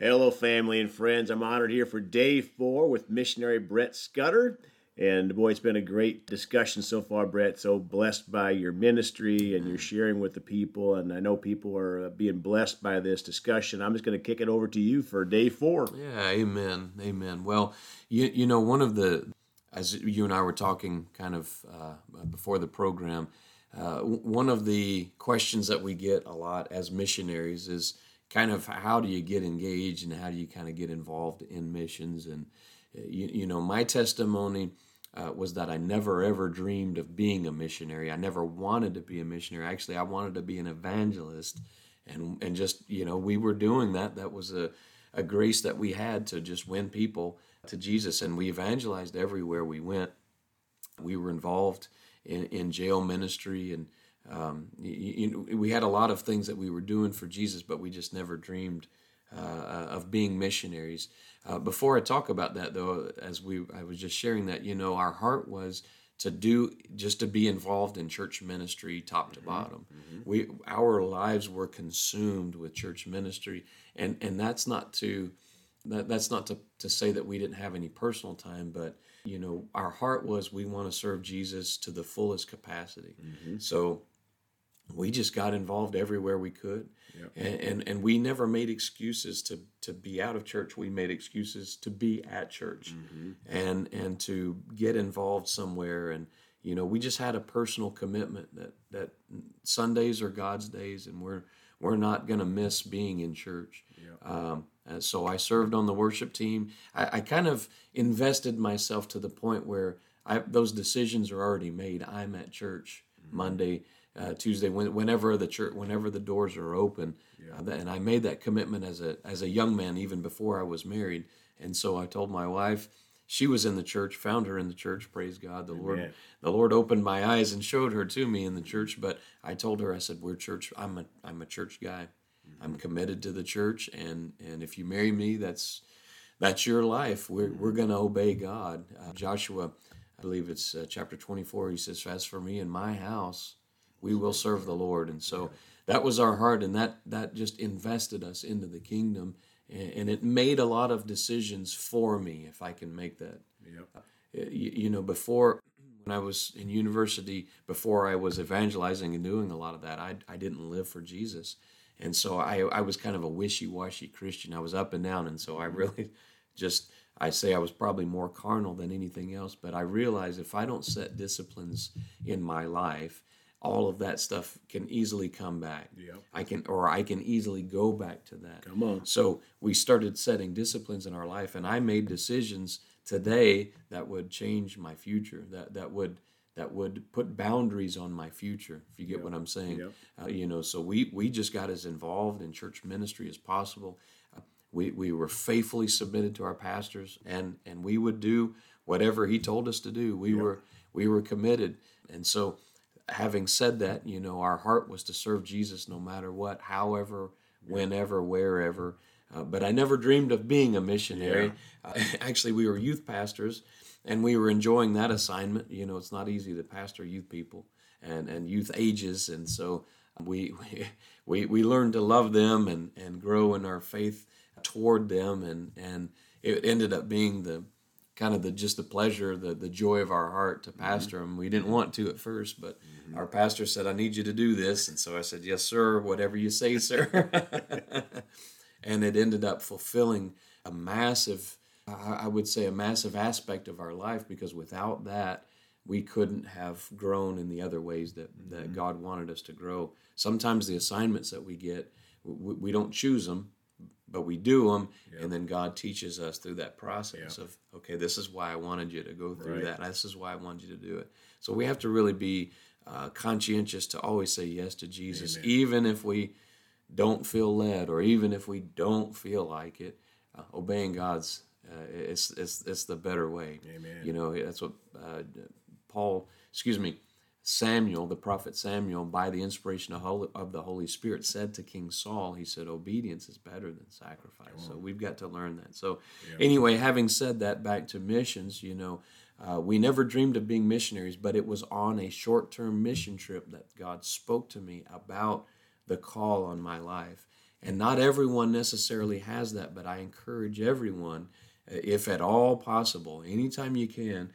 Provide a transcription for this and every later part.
Hello, family and friends. I'm honored here for day four with missionary Brett Scudder. And boy, it's been a great discussion so far, Brett. So blessed by your ministry and your sharing with the people. And I know people are uh, being blessed by this discussion. I'm just going to kick it over to you for day four. Yeah, amen. Amen. Well, you, you know, one of the, as you and I were talking kind of uh, before the program, uh, one of the questions that we get a lot as missionaries is kind of how do you get engaged and how do you kind of get involved in missions? And, uh, you, you know, my testimony uh, was that I never ever dreamed of being a missionary. I never wanted to be a missionary. Actually, I wanted to be an evangelist, and and just you know we were doing that. That was a a grace that we had to just win people to Jesus, and we evangelized everywhere we went. We were involved in, in jail ministry, and um, you, you, we had a lot of things that we were doing for Jesus, but we just never dreamed uh, of being missionaries. Uh, before I talk about that, though, as we I was just sharing that, you know, our heart was to do just to be involved in church ministry top to mm-hmm. bottom. Mm-hmm. We our lives were consumed with church ministry, and and that's not to that, that's not to, to say that we didn't have any personal time, but you know, our heart was we want to serve Jesus to the fullest capacity. Mm-hmm. So we just got involved everywhere we could. Yep. And, and, and we never made excuses to to be out of church. We made excuses to be at church mm-hmm. and and to get involved somewhere. And you know, we just had a personal commitment that that Sundays are God's days, and we're we're not going to miss being in church. Yep. Um, and so I served on the worship team. I, I kind of invested myself to the point where I, those decisions are already made. I'm at church mm-hmm. Monday uh, Tuesday, when, whenever the church, whenever the doors are open, yeah. uh, and I made that commitment as a as a young man, even before I was married. And so I told my wife, she was in the church, found her in the church. Praise God, the Amen. Lord, the Lord opened my eyes and showed her to me in the church. But I told her, I said, "We're church. I'm a I'm a church guy. Mm-hmm. I'm committed to the church, and and if you marry me, that's that's your life. We're we're going to obey God." Uh, Joshua, I believe it's uh, chapter 24. He says, "As for me and my house." We will serve the Lord. And so that was our heart, and that that just invested us into the kingdom, and, it made a lot of decisions for me, if I can make that. Yep. Uh, you, you know, before when I was in university, before I was evangelizing and doing a lot of that, I I didn't live for Jesus. And so I, I was kind of a wishy-washy Christian. I was up and down, and so I mm-hmm. really just I say I was probably more carnal than anything else, but I realized if I don't set disciplines in my life, all of that stuff can easily come back. Yep. I can or I can easily go back to that. Come on. So we started setting disciplines in our life and I made decisions today that would change my future. That that would that would put boundaries on my future if you get yep. what i'm saying yep. uh, you know so we we just got as involved in church ministry as possible uh, we we were faithfully submitted to our pastors and and we would do whatever he told us to do we yep. were we were committed and so having said that, you know, our heart was to serve Jesus no matter what, however, whenever, wherever. Uh, but I never dreamed of being a missionary. Yeah. Uh, actually, we were youth pastors, and we were enjoying that assignment. You know, it's not easy to pastor youth people and, and youth ages, and so we we we learned to love them and and grow in our faith toward them, and and it ended up being the kind of the just the pleasure, the the joy of our heart to pastor mm-hmm. them. We didn't want to at first, but mm-hmm. our pastor said, "I need you to do this," and so I said, "Yes, sir. Whatever you say, sir." and it ended up fulfilling a massive, I would say, a massive aspect of our life because without that, we couldn't have grown in the other ways that that mm-hmm. God wanted us to grow. Sometimes the assignments that we get, we, we don't choose them but we do them yep. and then god teaches us through that process yep. of okay this is why i wanted you to go through right. that this is why i wanted you to do it so we have to really be uh, conscientious to always say yes to jesus Amen. even if we don't feel led or even if we don't feel like it uh, obeying god's uh, it's, it's it's the better way Amen. you know that's what uh, paul excuse me Samuel, the prophet Samuel, by the inspiration of, Holy, of, the Holy Spirit, said to King Saul, he said, Obedience is better than sacrifice. So we've got to learn that. So, yeah. anyway, having said that, back to missions, you know, uh, we never dreamed of being missionaries, but it was on a short term mission trip that God spoke to me about the call on my life. And not everyone necessarily has that, but I encourage everyone, uh, if at all possible, anytime you can,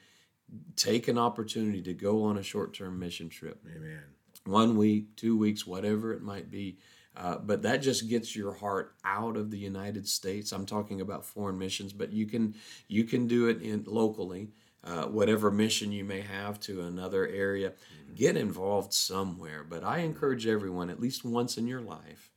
take an opportunity to go on a short term mission trip. Amen. One week, two weeks, whatever it might be. Uh, but that just gets your heart out of the United States. I'm talking about foreign missions, but you can you can do it in locally. Uh, whatever mission you may have to another area, get involved somewhere. But I encourage everyone, at least once in your life,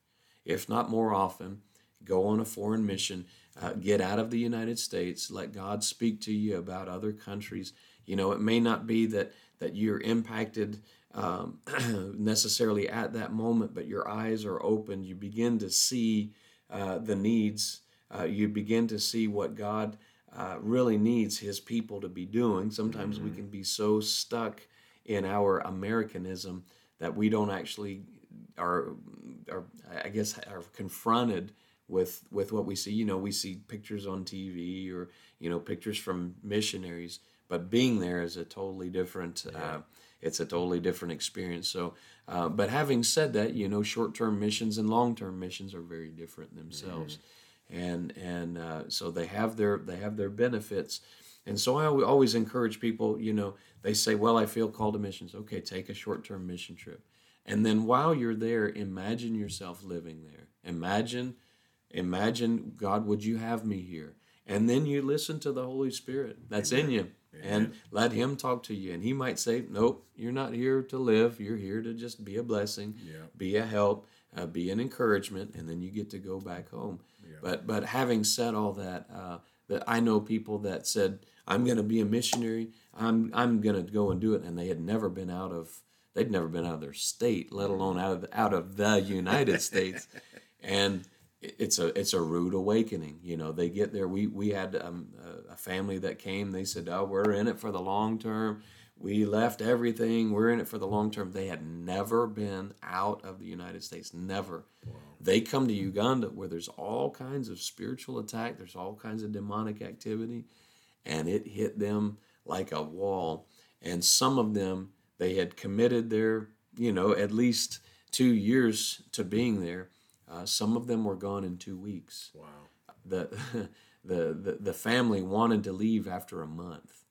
if not more often, go on a foreign mission, uh, get out of the United States, let God speak to you about other countries. You know, it may not be that that you're impacted um, necessarily at that moment, but your eyes are open. You begin to see uh, the needs. Uh, you begin to see what God uh, really needs His people to be doing. Sometimes mm-hmm. we can be so stuck in our Americanism that we don't actually are, are I guess, are confronted with with what we see. You know, we see pictures on TV or you know pictures from missionaries, but being there is a totally different. Yeah. Uh, it's a totally different experience. So, uh, but having said that, you know, short-term missions and long-term missions are very different themselves, mm-hmm. and and uh, so they have their they have their benefits. And so I always encourage people, you know, they say, well, I feel called to missions. Okay, take a short-term mission trip. And then while you're there, imagine yourself living there. Imagine, imagine, God, would you have me here? And then you listen to the Holy Spirit that's Amen. in you and let him talk to you. And he might say, Nope, you're not here to live. You're here to just be a blessing, yeah. be a help, uh, be an encouragement, and then you get to go back home. Yeah. But but having said all that, uh, that I know people that said, I'm going to be a missionary. I'm I'm going to go and do it, and they had never been out of they'd never been out of their state, let alone out of out of the United States, and it's a it's a rude awakening. You know, they get there. We we had um, a family that came. They said, "Oh, we're in it for the long term. We left everything. We're in it for the long term." They had never been out of the United States. Never. Wow. They come to Uganda where there's all kinds of spiritual attack. There's all kinds of demonic activity, and it hit them like a wall. And some of them they had committed their, you know, at least two years to being there uh, some of them were gone in two weeks. Wow. The, the, the, the family wanted to leave after a month.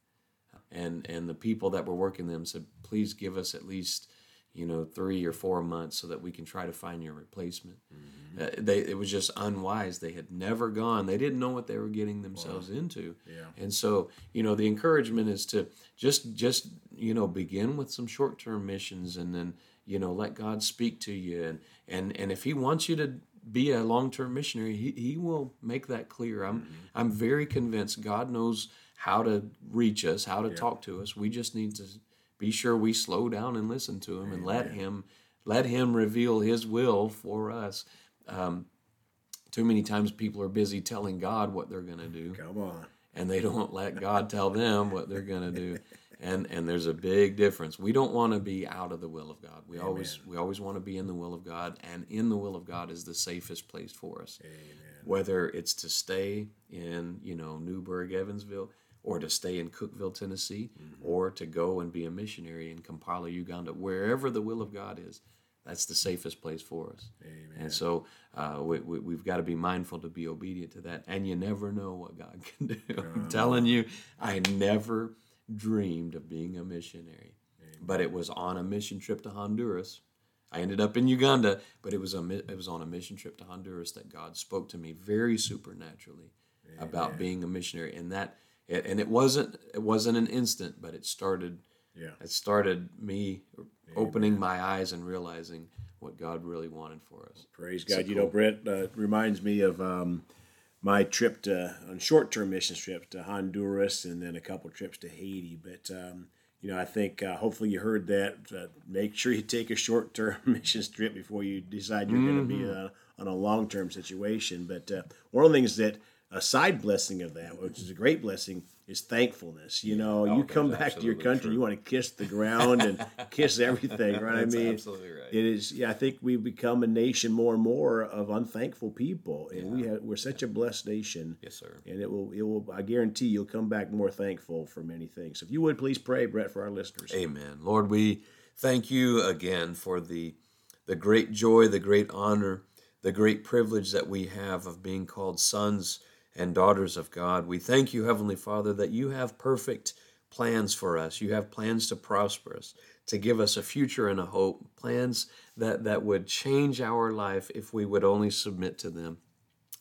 And, and the people that were working them said, please give us at least, you know, three or four months so that we can try to find your replacement. Mm-hmm. Uh, they, it was just unwise. They had never gone. They didn't know what they were getting themselves wow. into. Yeah. And so, you know, the encouragement is to just, just, you know, begin with some short-term missions and then, you know, let God speak to you and, and and if he wants you to be a long-term missionary he, he will make that clear i'm mm-hmm. i'm very convinced god knows how to reach us how to yeah. talk to us we just need to be sure we slow down and listen to him Amen. and let him let him reveal his will for us um, too many times people are busy telling god what they're going to do come on and they don't let god tell them what they're going to do and and there's a big difference. We don't want to be out of the will of God. We Amen. always we always want to be in the will of God, and in the will of God is the safest place for us. Amen. Whether it's to stay in you know Newburgh, Evansville, or to stay in Cookeville, Tennessee, mm-hmm. or to go and be a missionary in Kampala, Uganda, wherever the will of God is. That's the safest place for us. Amen. And so uh, we, have we, got to be mindful to be obedient to that. And you never know what God can do. I'm telling you, I never dreamed of being a missionary. Amen. But it was on a mission trip to Honduras. I ended up in Uganda, but it was a it was on a mission trip to Honduras that God spoke to me very supernaturally Amen. about being a missionary, and that and it wasn't it wasn't an instant, but it started. Yeah. It started me Amen. opening my eyes and realizing what God really wanted for us. Praise God! So you know, Brett uh, reminds me of. Um, my trip to on short term mission trips to Honduras and then a couple trips to Haiti. But um, you know, I think uh, hopefully you heard that. Uh, make sure you take a short term mission trip before you decide you're mm-hmm. going to be uh, on a long term situation. But uh, one of the things that a side blessing of that, which is a great blessing, is thankfulness. You know, oh, you come back to your country, true. you want to kiss the ground and kiss everything, right? That's I mean, absolutely right. It is. Yeah, I think we've become a nation more and more of unthankful people, and yeah. we have, we're such a blessed nation. Yes, sir. And it will, it will. I guarantee you'll come back more thankful for many things. So if you would please pray, Brett, for our listeners. Amen. Lord, we thank you again for the the great joy, the great honor the great privilege that we have of being called sons and daughters of God. We thank you, Heavenly Father, that you have perfect plans for us. You have plans to prosper us, to give us a future and a hope, plans that, that would change our life if we would only submit to them.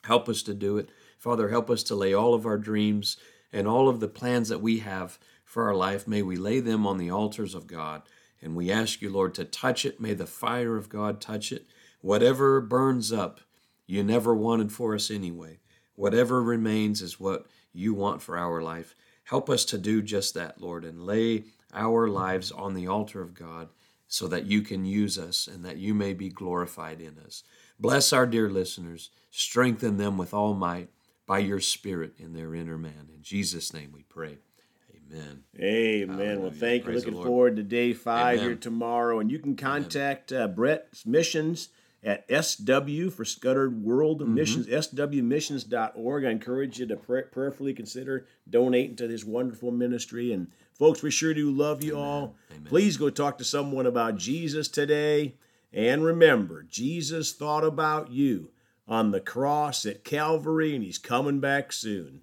Help us to do it. Father, help us to lay all of our dreams and all of the plans that we have for our life. May we lay them on the altars of God. And we ask you, Lord, to touch it. May the fire of God touch it. Whatever burns up, you never wanted for us anyway. Whatever remains is what you want for our life. Help us to do just that, Lord, and lay our lives on the altar of God so that you can use us and that you may be glorified in us. Bless our dear listeners. Strengthen them with all might by your Spirit in their inner man. In Jesus' name we pray. Amen. Amen. Hallelujah. Well, thank Praise you. Looking forward to day five Amen. here tomorrow. And you can contact uh, Brett's Missions at SW for Scudder World mm-hmm. Missions, swmissions.org. I encourage you to pray, prayerfully consider donating to this wonderful ministry. And folks, we sure do love you Amen. all. Amen. Please go talk to someone about Jesus today. And remember, Jesus thought about you on the cross at Calvary, and he's coming back soon.